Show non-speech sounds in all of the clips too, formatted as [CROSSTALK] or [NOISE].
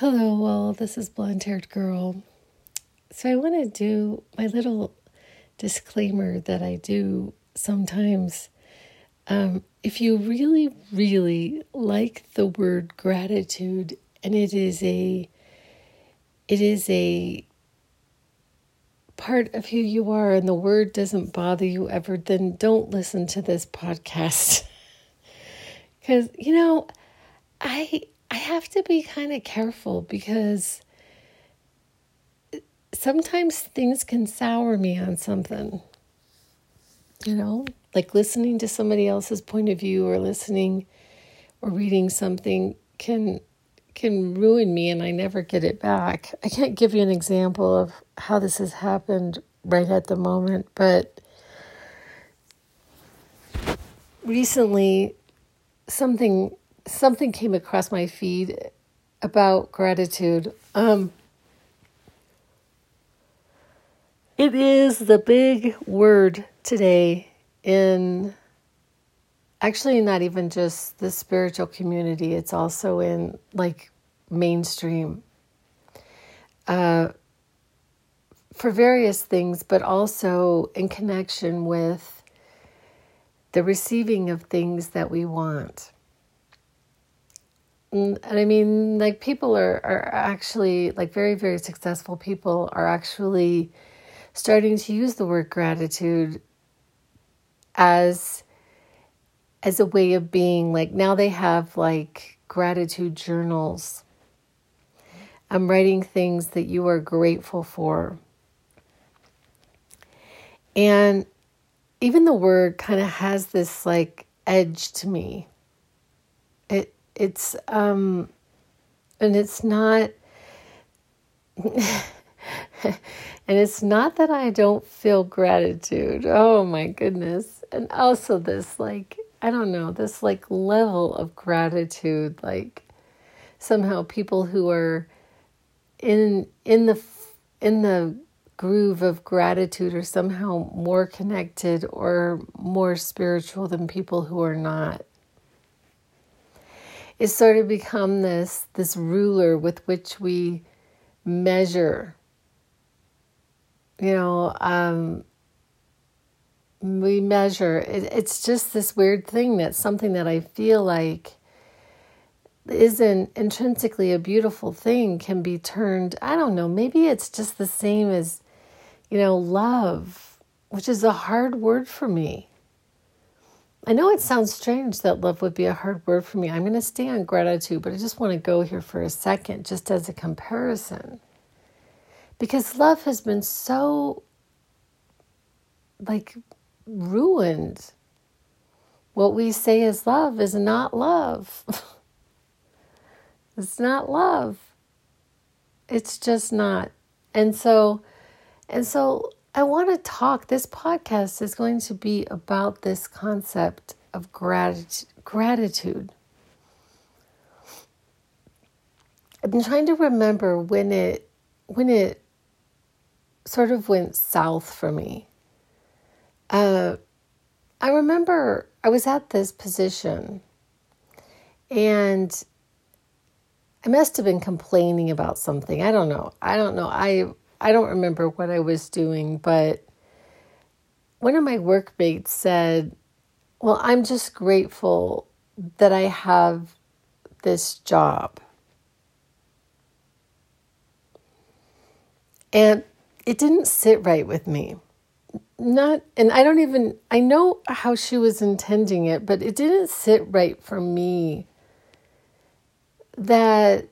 Hello, well, this is Blonde Haired Girl. So, I want to do my little disclaimer that I do sometimes. Um, if you really, really like the word gratitude, and it is a, it is a part of who you are, and the word doesn't bother you ever, then don't listen to this podcast. [LAUGHS] Because, you know, I I have to be kind of careful because sometimes things can sour me on something. You know, like listening to somebody else's point of view or listening or reading something can can ruin me and I never get it back. I can't give you an example of how this has happened right at the moment, but recently something something came across my feed about gratitude. Um, it is the big word today in actually not even just the spiritual community, it's also in like mainstream. Uh, for various things, but also in connection with the receiving of things that we want. And I mean, like people are, are actually, like very, very successful people are actually starting to use the word gratitude as as a way of being like now they have like gratitude journals. I'm writing things that you are grateful for. And even the word kind of has this like edge to me it's um and it's not [LAUGHS] and it's not that I don't feel gratitude. Oh my goodness. And also this like I don't know, this like level of gratitude like somehow people who are in in the in the groove of gratitude are somehow more connected or more spiritual than people who are not it's sort of become this this ruler with which we measure. You know um, we measure. It, it's just this weird thing that's something that i feel like isn't intrinsically a beautiful thing can be turned i don't know maybe it's just the same as you know love which is a hard word for me I know it sounds strange that love would be a hard word for me. I'm going to stay on gratitude, but I just want to go here for a second, just as a comparison. Because love has been so, like, ruined. What we say is love is not love. [LAUGHS] it's not love. It's just not. And so, and so I want to talk. This podcast is going to be about this concept of gratitude. Been trying to remember when it when it sort of went south for me. Uh, I remember I was at this position, and I must have been complaining about something. I don't know. I don't know. I I don't remember what I was doing, but one of my workmates said, Well, I'm just grateful that I have this job. And it didn't sit right with me. Not, and I don't even, I know how she was intending it, but it didn't sit right for me that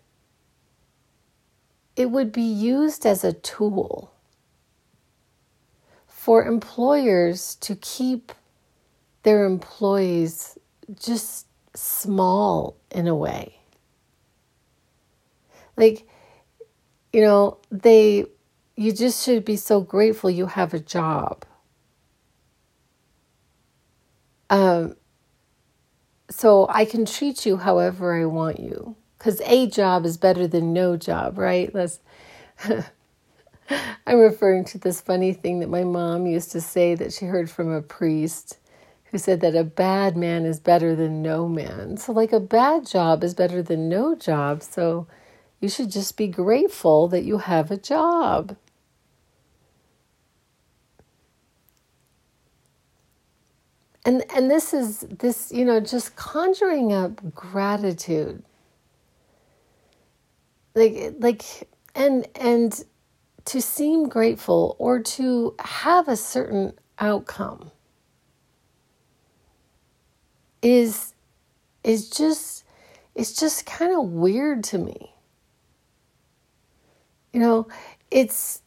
it would be used as a tool for employers to keep their employees just small in a way. Like, you know, they, you just should be so grateful you have a job. Um, so I can treat you however I want you because a job is better than no job, right? Let's. [LAUGHS] I'm referring to this funny thing that my mom used to say that she heard from a priest who said that a bad man is better than no man. So, like, a bad job is better than no job. So, You should just be grateful that you have a job. And and this is this, you know, just conjuring up gratitude. Like like and and to seem grateful or to have a certain outcome is is just it's just kind of weird to me. You know, it's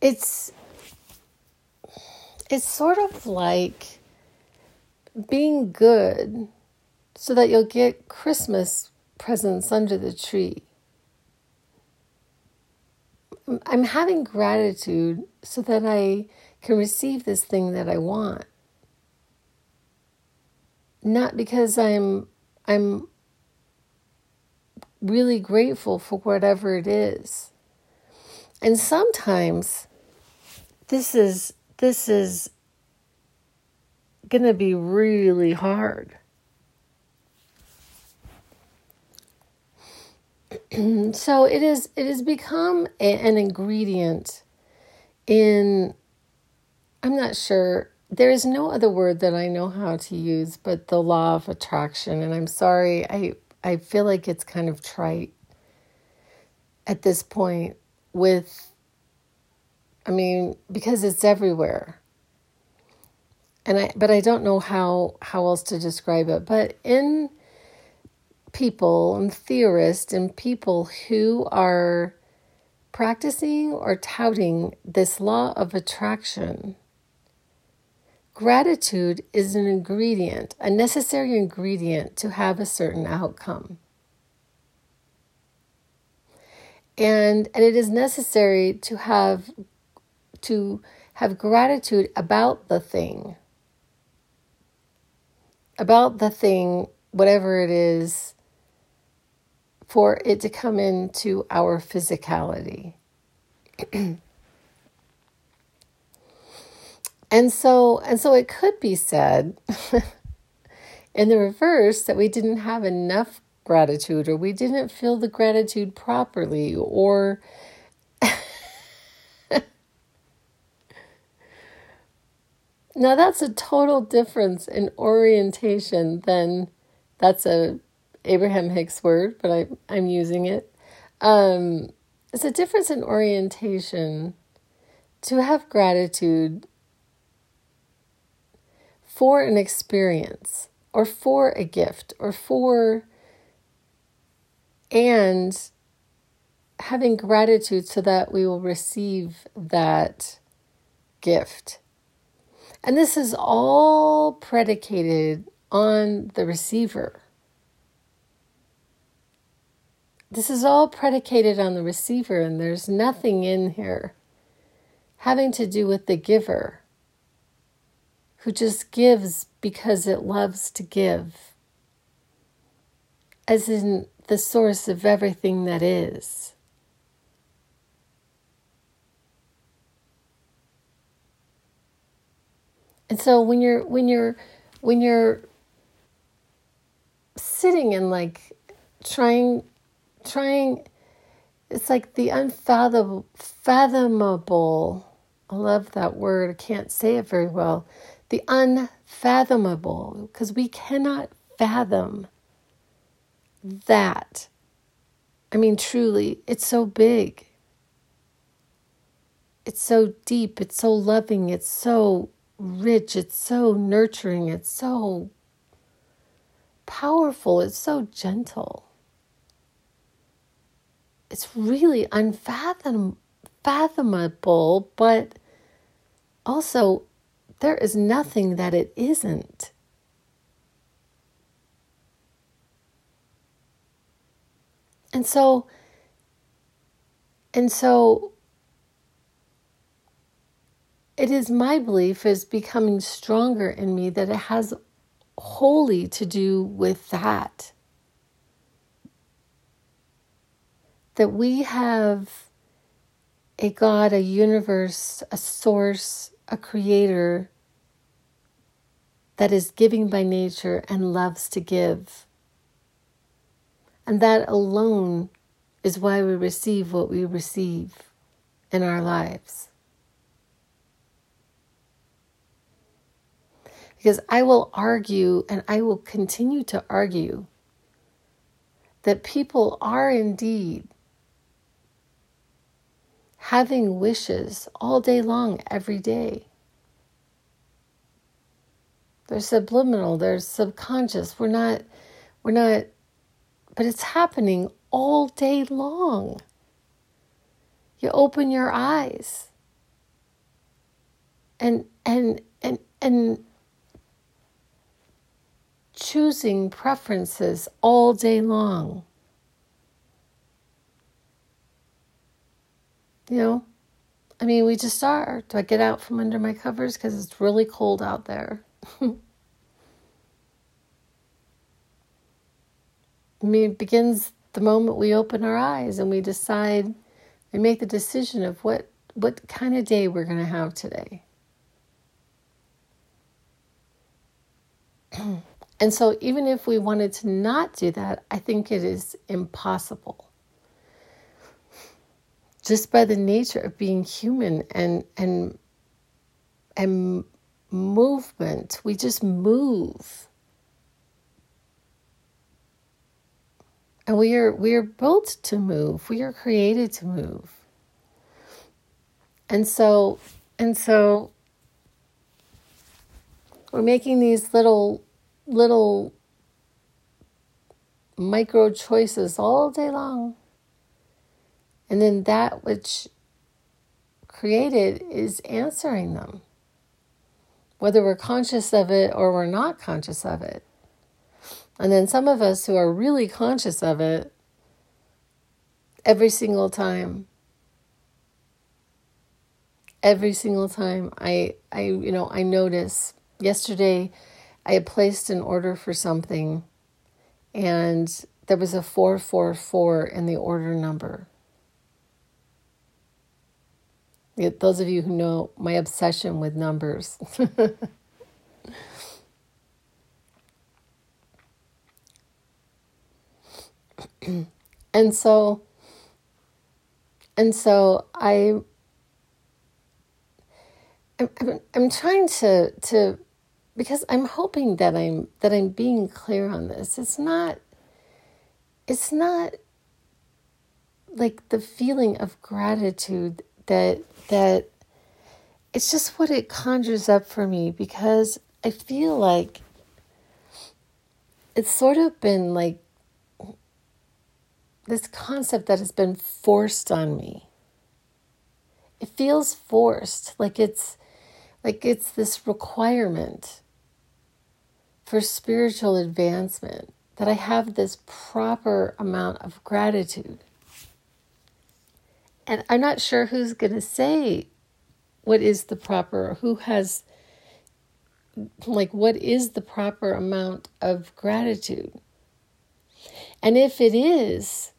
it's it's sort of like being good so that you'll get Christmas presents under the tree. I'm having gratitude so that I can receive this thing that I want. Not because I'm I'm really grateful for whatever it is. And sometimes this is this is going to be really hard. [CLEARS THROAT] so it is it has become a, an ingredient in I'm not sure there is no other word that I know how to use but the law of attraction and I'm sorry I I feel like it's kind of trite at this point with I mean because it's everywhere. And I but I don't know how how else to describe it but in people and theorists and people who are practicing or touting this law of attraction. Gratitude is an ingredient, a necessary ingredient to have a certain outcome. And, and it is necessary to have to have gratitude about the thing. About the thing, whatever it is for it to come into our physicality. [CLEARS THROAT] and so and so it could be said [LAUGHS] in the reverse that we didn't have enough gratitude or we didn't feel the gratitude properly or [LAUGHS] Now that's a total difference in orientation than that's a Abraham Hicks word, but I, I'm using it. Um, it's a difference in orientation to have gratitude for an experience or for a gift or for and having gratitude so that we will receive that gift. And this is all predicated on the receiver. This is all predicated on the receiver, and there's nothing in here having to do with the giver who just gives because it loves to give, as in the source of everything that is. And so when you're when you're when you're sitting and like trying trying, it's like the unfathomable. I love that word. I can't say it very well. The unfathomable, because we cannot fathom that. I mean, truly, it's so big. It's so deep. It's so loving. It's so rich. It's so nurturing. It's so powerful. It's so gentle it's really unfathomable, but also there is nothing that it isn't. And so, and so it is my belief is becoming stronger in me that it has wholly to do with that. That we have a God, a universe, a source, a creator that is giving by nature and loves to give. And that alone is why we receive what we receive in our lives. Because I will argue and I will continue to argue that people are indeed having wishes all day long, every day. They're subliminal, they're subconscious. We're not, we're not, but it's happening all day long. You open your eyes and, and, and, and choosing preferences all day long. You know, I mean, we just are. Do I get out from under my covers because it's really cold out there? [LAUGHS] I mean, it begins the moment we open our eyes and we decide, we make the decision of what what kind of day we're going to have today. [CLEARS THROAT] and so, even if we wanted to not do that, I think it is impossible. Just by the nature of being human and and and movement. We just move. And we are we are built to move. We are created to move. And so and so we're making these little little micro choices all day long. And then that which created is answering them whether we're conscious of it or we're not conscious of it. And then some of us who are really conscious of it every single time every single time I I you know I notice yesterday I had placed an order for something and there was a 444 in the order number. Those of you who know my obsession with numbers. [LAUGHS] and so and so I I'm, I'm, I'm trying to to because I'm hoping that I'm that I'm being clear on this. It's not it's not like the feeling of gratitude that that it's just what it conjures up for me because I feel like it's sort of been like this concept that has been forced on me. It feels forced, like it's like it's this requirement for spiritual advancement that I have this proper amount of gratitude. And I'm not sure who's going to say what is the proper, who has, like, what is the proper amount of gratitude. And if it is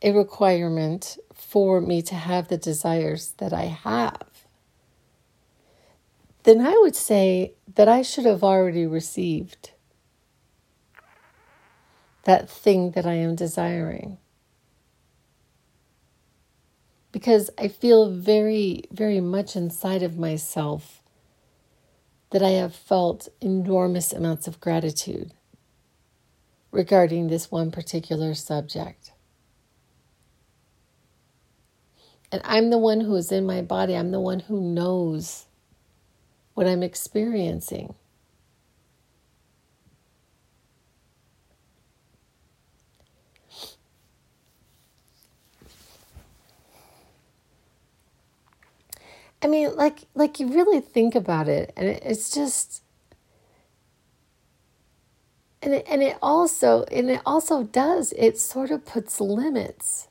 a requirement for me to have the desires that I have, then I would say that I should have already received that thing that I am desiring because I feel very, very much inside of myself that I have felt enormous amounts of gratitude regarding this one particular subject. And I'm the one who is in my body, I'm the one who knows what I'm experiencing. I mean, like like you really think about it, and it, it's just, and it, and it also and it also does it sort of puts limits.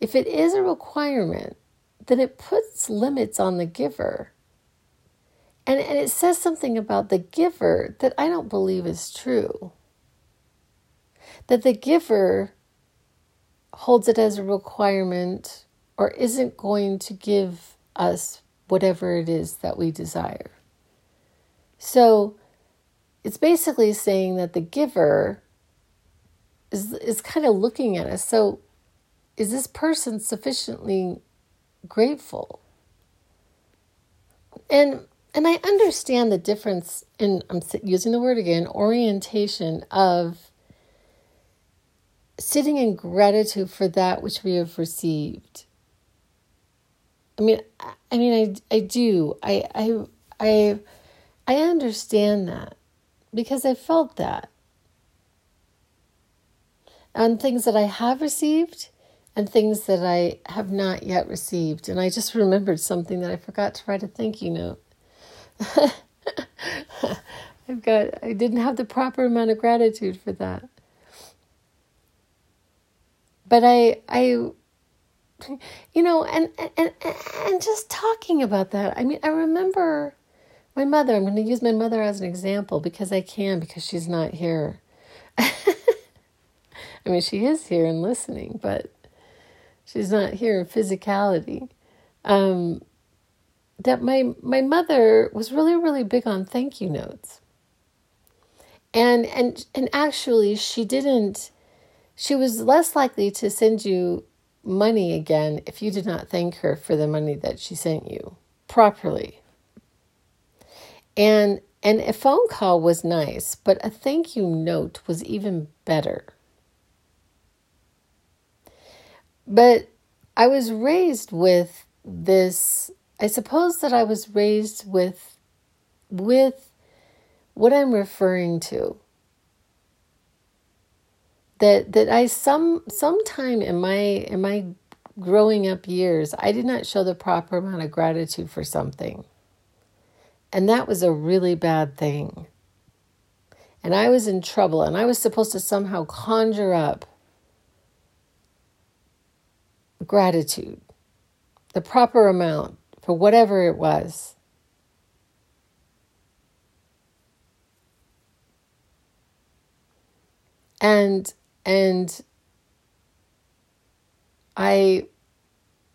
If it is a requirement, then it puts limits on the giver. And, and it says something about the giver that I don't believe is true. That the giver holds it as a requirement or isn't going to give us whatever it is that we desire. So it's basically saying that the giver is is kind of looking at us. So, is this person sufficiently grateful? And and I understand the difference in I'm using the word again, orientation of sitting in gratitude for that which we have received. I mean, I mean, I, I do. I, I, I, I understand that because I felt that on things that I have received and things that I have not yet received. And I just remembered something that I forgot to write a thank you note. [LAUGHS] I've got, I didn't have the proper amount of gratitude for that. But I, I, you know, and, and, and just talking about that, I mean, I remember my mother, I'm going to use my mother as an example because I can, because she's not here. [LAUGHS] I mean, she is here and listening, but she's not here in physicality. Um, that my my mother was really really big on thank you notes. And and and actually she didn't she was less likely to send you money again if you did not thank her for the money that she sent you properly. And and a phone call was nice, but a thank you note was even better. But I was raised with this I suppose that I was raised with with what I'm referring to. That that I some sometime in my in my growing up years, I did not show the proper amount of gratitude for something. And that was a really bad thing. And I was in trouble, and I was supposed to somehow conjure up gratitude, the proper amount for whatever it was. And and I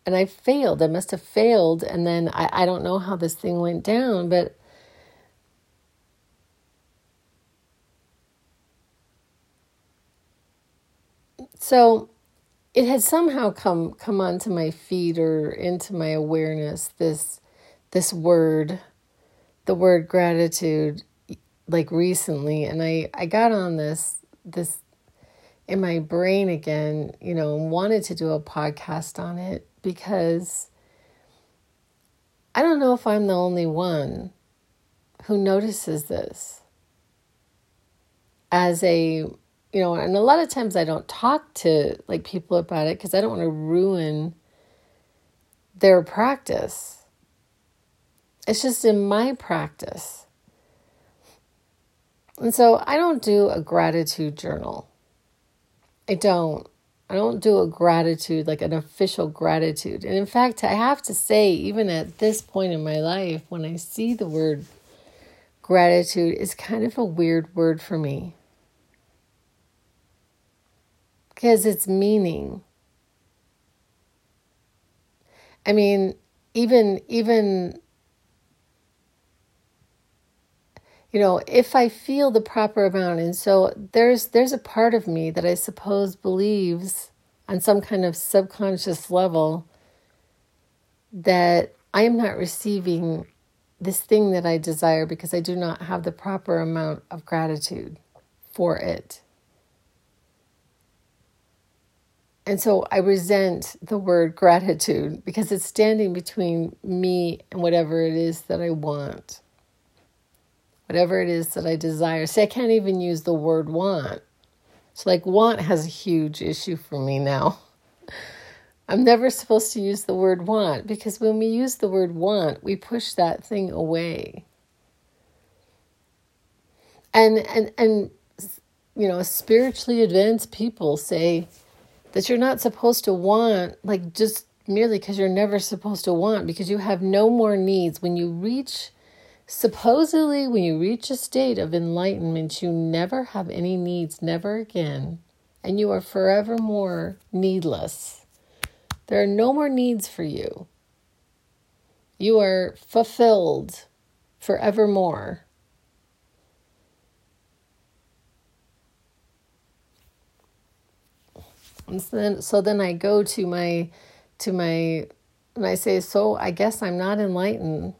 and I failed. I must have failed. And then I, I don't know how this thing went down, but so it had somehow come come onto my feet or into my awareness this this word the word gratitude like recently and i i got on this this in my brain again you know and wanted to do a podcast on it because i don't know if i'm the only one who notices this as a you know, and a lot of times I don't talk to like people about it because I don't want to ruin their practice. It's just in my practice. And so I don't do a gratitude journal. I don't. I don't do a gratitude, like an official gratitude. And in fact, I have to say, even at this point in my life, when I see the word gratitude, it's kind of a weird word for me because it's meaning. I mean, even even you know, if I feel the proper amount and so there's there's a part of me that I suppose believes on some kind of subconscious level that I am not receiving this thing that I desire because I do not have the proper amount of gratitude for it. And so I resent the word gratitude because it's standing between me and whatever it is that I want, whatever it is that I desire. See, I can't even use the word want. So, like, want has a huge issue for me now. [LAUGHS] I'm never supposed to use the word want because when we use the word want, we push that thing away. And and and you know, spiritually advanced people say that you're not supposed to want, like just merely because you're never supposed to want, because you have no more needs. When you reach, supposedly, when you reach a state of enlightenment, you never have any needs, never again, and you are forevermore needless. There are no more needs for you. You are fulfilled forevermore. And so then, so then I go to my, to my, and I say, so I guess I'm not enlightened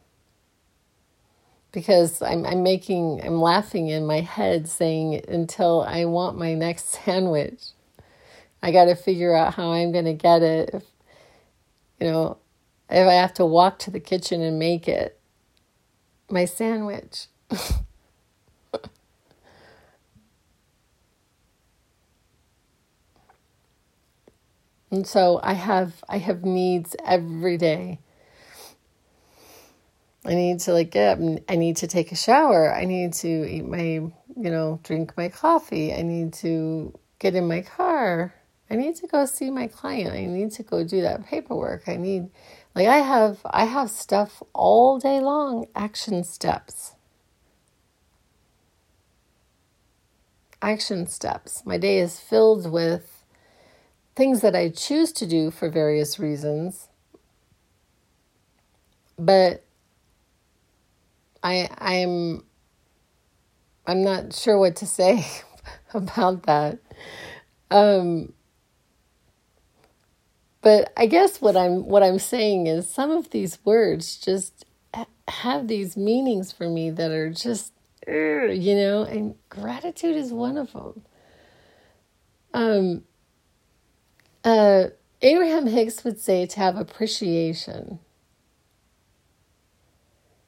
because I'm, I'm making, I'm laughing in my head saying, until I want my next [LAUGHS] sandwich, I got to figure out how I'm going to get it. If, you know, if I have to walk to the kitchen and make it, my sandwich. [LAUGHS] and so I have I have needs every day. I need to like get up I need to take a shower. I need to eat my, you know, drink my coffee. I need to get in my car. I need to go see my client. I need to go do that paperwork. I need like I have I have stuff all day long, action steps. Action steps. My day is filled with things that I choose to do for various reasons. But I I'm I'm not sure what to say [LAUGHS] about that. Um, but I guess what I'm what I'm saying is some of these words just have these meanings for me that are just you know, and gratitude is one of them. Um, uh, Abraham Hicks would say to have appreciation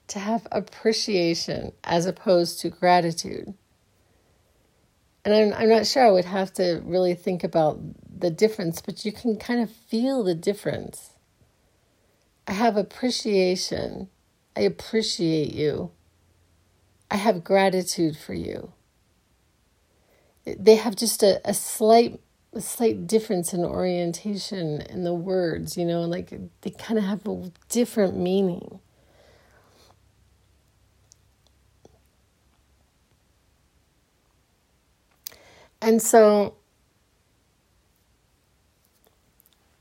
to have appreciation as opposed to gratitude. And I'm, I'm not sure I would have to really think about the difference, but you can kind of feel the difference. I have appreciation. I appreciate you. I have gratitude for you. They have just a, a slight a slight difference in orientation in the words, you know, like they kind of have a different meaning. And so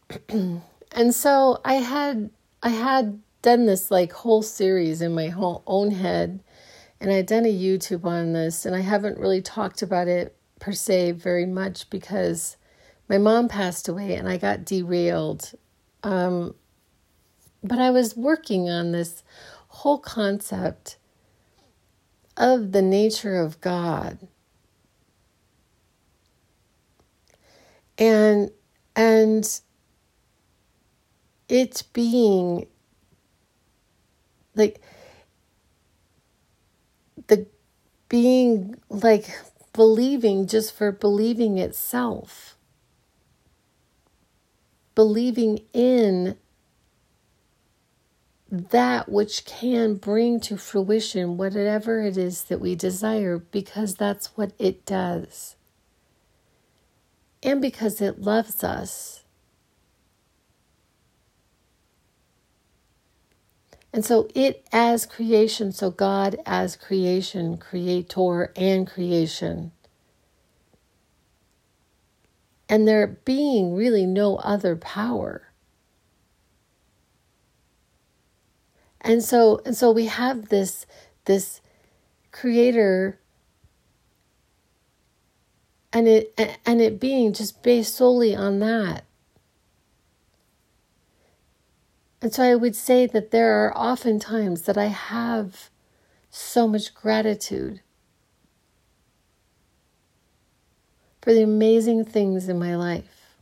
[CLEARS THROAT] and so I had I had done this like whole series in my whole own head and I'd done a YouTube on this and I haven't really talked about it per se very much because my mom passed away and I got derailed. Um, but I was working on this whole concept of the nature of God and and it being like the being like believing just for believing itself. Believing in that which can bring to fruition whatever it is that we desire because that's what it does and because it loves us. And so it as creation, so God as creation, creator and creation. And there being really no other power. And so and so we have this this creator and it and it being just based solely on that. And so I would say that there are often times that I have so much gratitude for the amazing things in my life,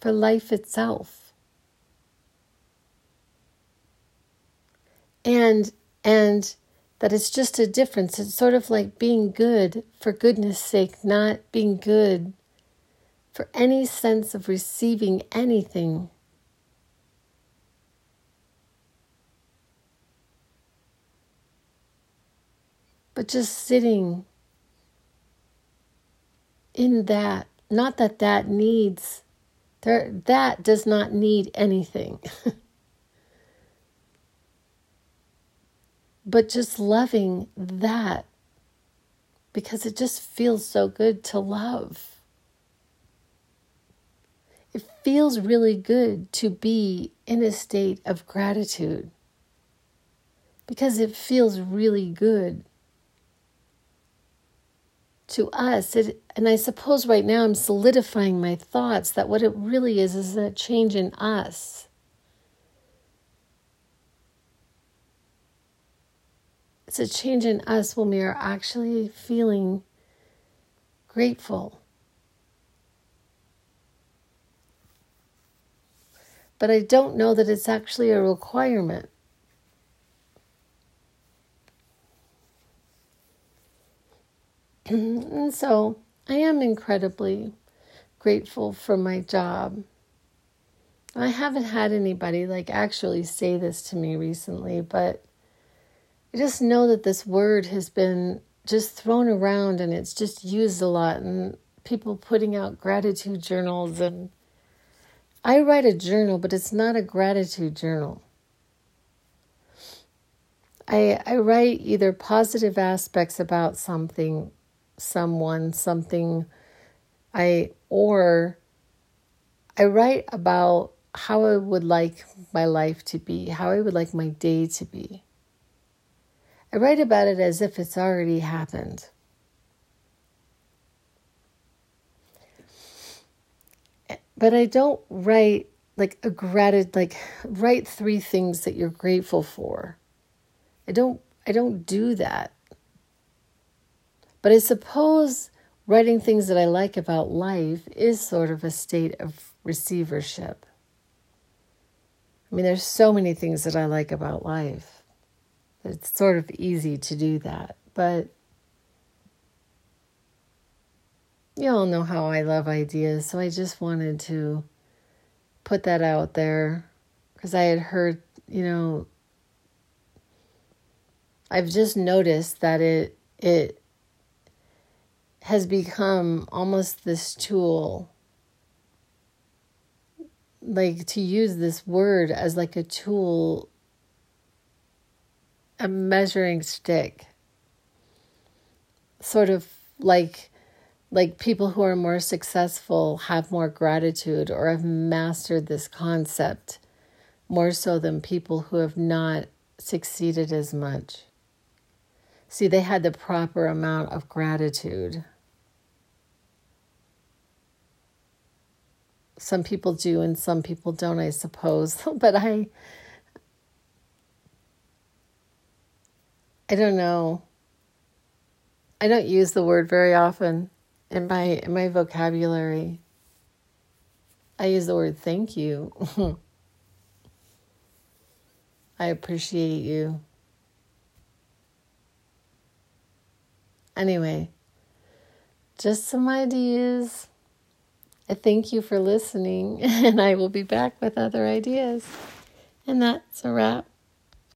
for life itself. And and that it's just a difference. It's sort of like being good for goodness sake, not being good for any sense of receiving anything. But just sitting in that, not that that needs, there, that does not need anything. [LAUGHS] but just loving that because it just feels so good to love. It feels really good to be in a state of gratitude because it feels really good to us. It, and I suppose right now I'm solidifying my thoughts that what it really is is a change in us. It's a change in us when we are actually feeling grateful. But I don't know that it's actually a requirement. [CLEARS THROAT] and so I am incredibly grateful for my job. I haven't had anybody like actually say this to me recently, but I just know that this word has been just thrown around and it's just used a lot and people putting out gratitude journals and I write a journal, but it's not a gratitude journal. I I write either positive aspects about something someone something I or I write about how I would like my life to be, how I would like my day to be. I write about it as if it's already happened. But I don't write like a gratitude like write three things that you're grateful for. I don't I don't do that. But I suppose writing things that I like about life is sort of a state of receivership. I mean, there's so many things that I like about life. It's sort of easy to do that. But you all know how I love ideas, so I just wanted to put that out there because I had heard, you know, I've just noticed that it it has become almost this tool like to use this word as like a tool a measuring stick sort of like like people who are more successful have more gratitude or have mastered this concept more so than people who have not succeeded as much See, they had the proper amount of gratitude. Some people do and some people don't, I suppose. [LAUGHS] but I I don't know. I don't use the word very often in my in my vocabulary. I use the word thank you. [LAUGHS] I appreciate you. Anyway, just some ideas. I thank you for listening, [LAUGHS] and I will be back with other ideas. And that's a wrap.